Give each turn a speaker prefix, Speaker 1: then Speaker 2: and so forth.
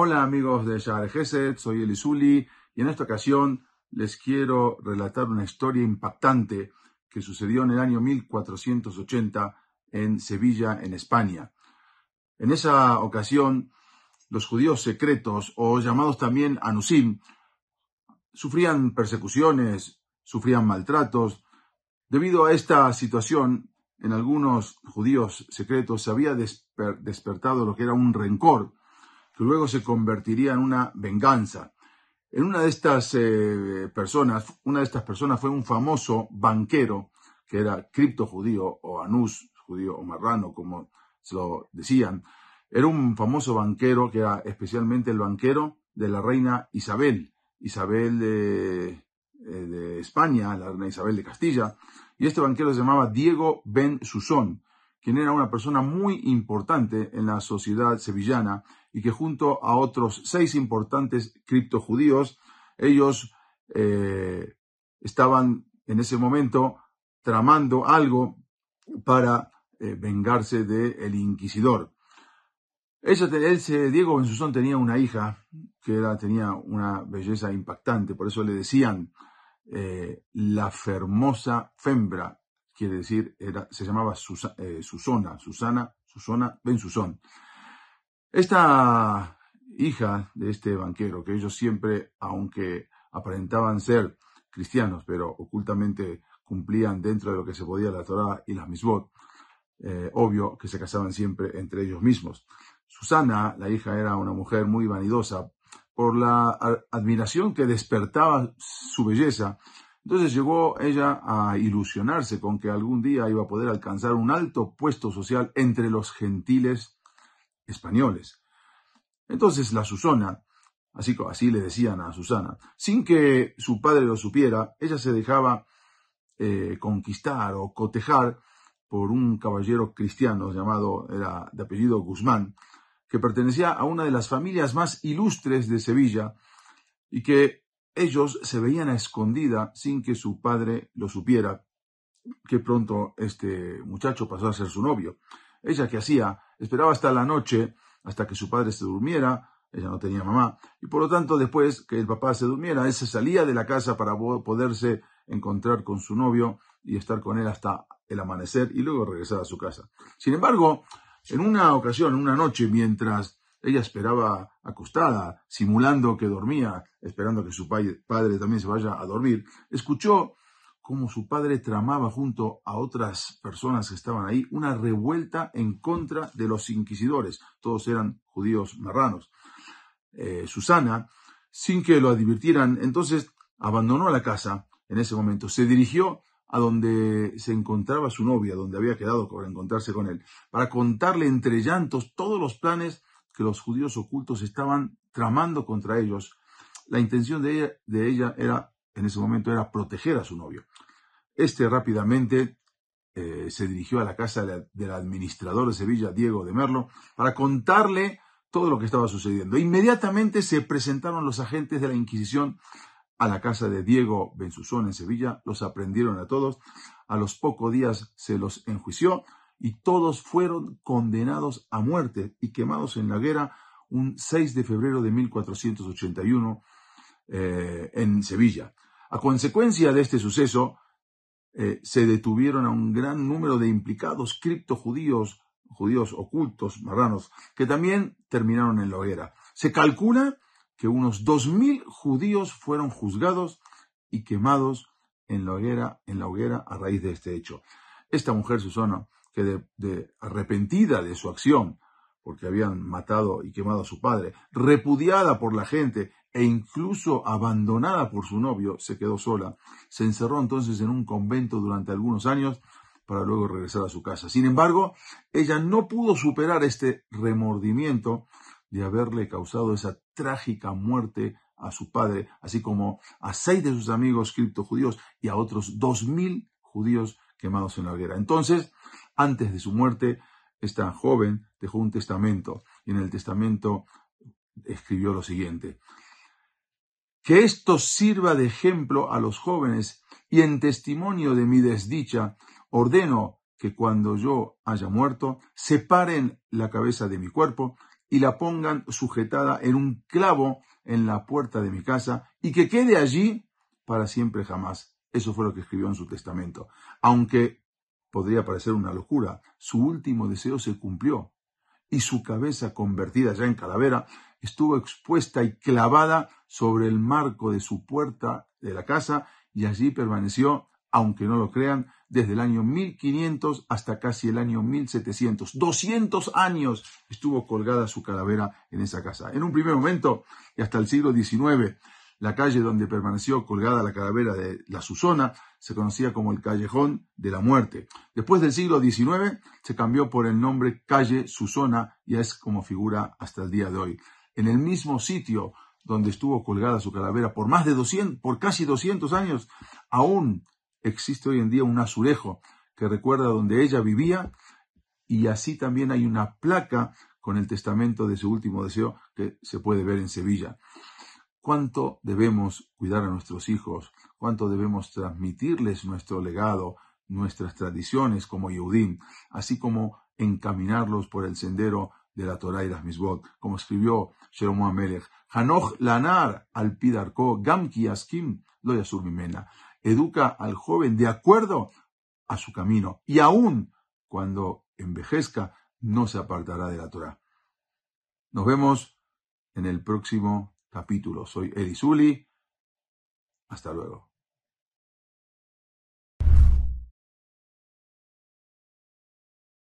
Speaker 1: Hola amigos de Shahar Gesed, soy Elisuli y en esta ocasión les quiero relatar una historia impactante que sucedió en el año 1480 en Sevilla, en España. En esa ocasión, los judíos secretos, o llamados también Anusim, sufrían persecuciones, sufrían maltratos. Debido a esta situación, en algunos judíos secretos se había despertado lo que era un rencor que luego se convertiría en una venganza. En una de estas eh, personas, una de estas personas fue un famoso banquero que era cripto judío o anus judío o marrano, como se lo decían. Era un famoso banquero que era especialmente el banquero de la reina Isabel, Isabel de, eh, de España, la reina Isabel de Castilla. Y este banquero se llamaba Diego Ben Susón quien era una persona muy importante en la sociedad sevillana y que junto a otros seis importantes criptojudíos, ellos eh, estaban en ese momento tramando algo para eh, vengarse del inquisidor. Ella, Diego Benzuzón tenía una hija que era, tenía una belleza impactante, por eso le decían eh, la fermosa fembra, quiere decir, era, se llamaba eh, Susana, Susana, Susana Ben Susón. Esta hija de este banquero, que ellos siempre, aunque aparentaban ser cristianos, pero ocultamente cumplían dentro de lo que se podía la Torah y las misbot, eh, obvio que se casaban siempre entre ellos mismos. Susana, la hija, era una mujer muy vanidosa por la admiración que despertaba su belleza entonces llegó ella a ilusionarse con que algún día iba a poder alcanzar un alto puesto social entre los gentiles españoles. Entonces la Susana, así, así le decían a Susana, sin que su padre lo supiera, ella se dejaba eh, conquistar o cotejar por un caballero cristiano llamado, era de apellido Guzmán, que pertenecía a una de las familias más ilustres de Sevilla y que ellos se veían a escondida sin que su padre lo supiera, que pronto este muchacho pasó a ser su novio. Ella que hacía, esperaba hasta la noche, hasta que su padre se durmiera, ella no tenía mamá, y por lo tanto después que el papá se durmiera, él se salía de la casa para poderse encontrar con su novio y estar con él hasta el amanecer y luego regresar a su casa. Sin embargo, en una ocasión, una noche, mientras ella esperaba acostada, simulando que dormía, esperando que su padre también se vaya a dormir. Escuchó cómo su padre tramaba junto a otras personas que estaban ahí una revuelta en contra de los inquisidores. Todos eran judíos marranos. Eh, Susana, sin que lo advirtieran, entonces abandonó la casa en ese momento. Se dirigió a donde se encontraba su novia, donde había quedado por encontrarse con él, para contarle entre llantos todos los planes que los judíos ocultos estaban tramando contra ellos, la intención de ella, era, en ese momento, era proteger a su novio. Este rápidamente eh, se dirigió a la casa del administrador de Sevilla, Diego de Merlo, para contarle todo lo que estaba sucediendo. Inmediatamente se presentaron los agentes de la Inquisición a la casa de Diego Bensusón en Sevilla, los aprendieron a todos, a los pocos días se los enjuició y todos fueron condenados a muerte y quemados en la hoguera un 6 de febrero de 1481 eh, en Sevilla. A consecuencia de este suceso, eh, se detuvieron a un gran número de implicados criptojudíos, judíos ocultos, marranos, que también terminaron en la hoguera. Se calcula que unos 2.000 judíos fueron juzgados y quemados en la hoguera, en la hoguera a raíz de este hecho. Esta mujer, Susana, que de, arrepentida de su acción, porque habían matado y quemado a su padre, repudiada por la gente e incluso abandonada por su novio, se quedó sola. Se encerró entonces en un convento durante algunos años para luego regresar a su casa. Sin embargo, ella no pudo superar este remordimiento de haberle causado esa trágica muerte a su padre, así como a seis de sus amigos criptojudíos y a otros dos mil judíos quemados en la hoguera. Entonces, antes de su muerte, esta joven dejó un testamento y en el testamento escribió lo siguiente. Que esto sirva de ejemplo a los jóvenes y en testimonio de mi desdicha, ordeno que cuando yo haya muerto, separen la cabeza de mi cuerpo y la pongan sujetada en un clavo en la puerta de mi casa y que quede allí para siempre jamás. Eso fue lo que escribió en su testamento. Aunque podría parecer una locura, su último deseo se cumplió y su cabeza convertida ya en calavera estuvo expuesta y clavada sobre el marco de su puerta de la casa y allí permaneció, aunque no lo crean, desde el año 1500 hasta casi el año 1700. 200 años estuvo colgada su calavera en esa casa. En un primer momento, y hasta el siglo XIX, la calle donde permaneció colgada la calavera de la Susona se conocía como el Callejón de la Muerte. Después del siglo XIX se cambió por el nombre Calle Susona y es como figura hasta el día de hoy. En el mismo sitio donde estuvo colgada su calavera por más de 200, por casi 200 años, aún existe hoy en día un azulejo que recuerda donde ella vivía y así también hay una placa con el testamento de su último deseo que se puede ver en Sevilla. ¿Cuánto debemos cuidar a nuestros hijos? ¿Cuánto debemos transmitirles nuestro legado, nuestras tradiciones como Yehudim, así como encaminarlos por el sendero de la Torah y las Misbot, como escribió Sheromo Amelech, Hanoch lanar al pidarko gam askim lo yasur educa al joven de acuerdo a su camino y aún cuando envejezca no se apartará de la Torah. Nos vemos en el próximo capítulo. Soy Elisuli. Hasta luego.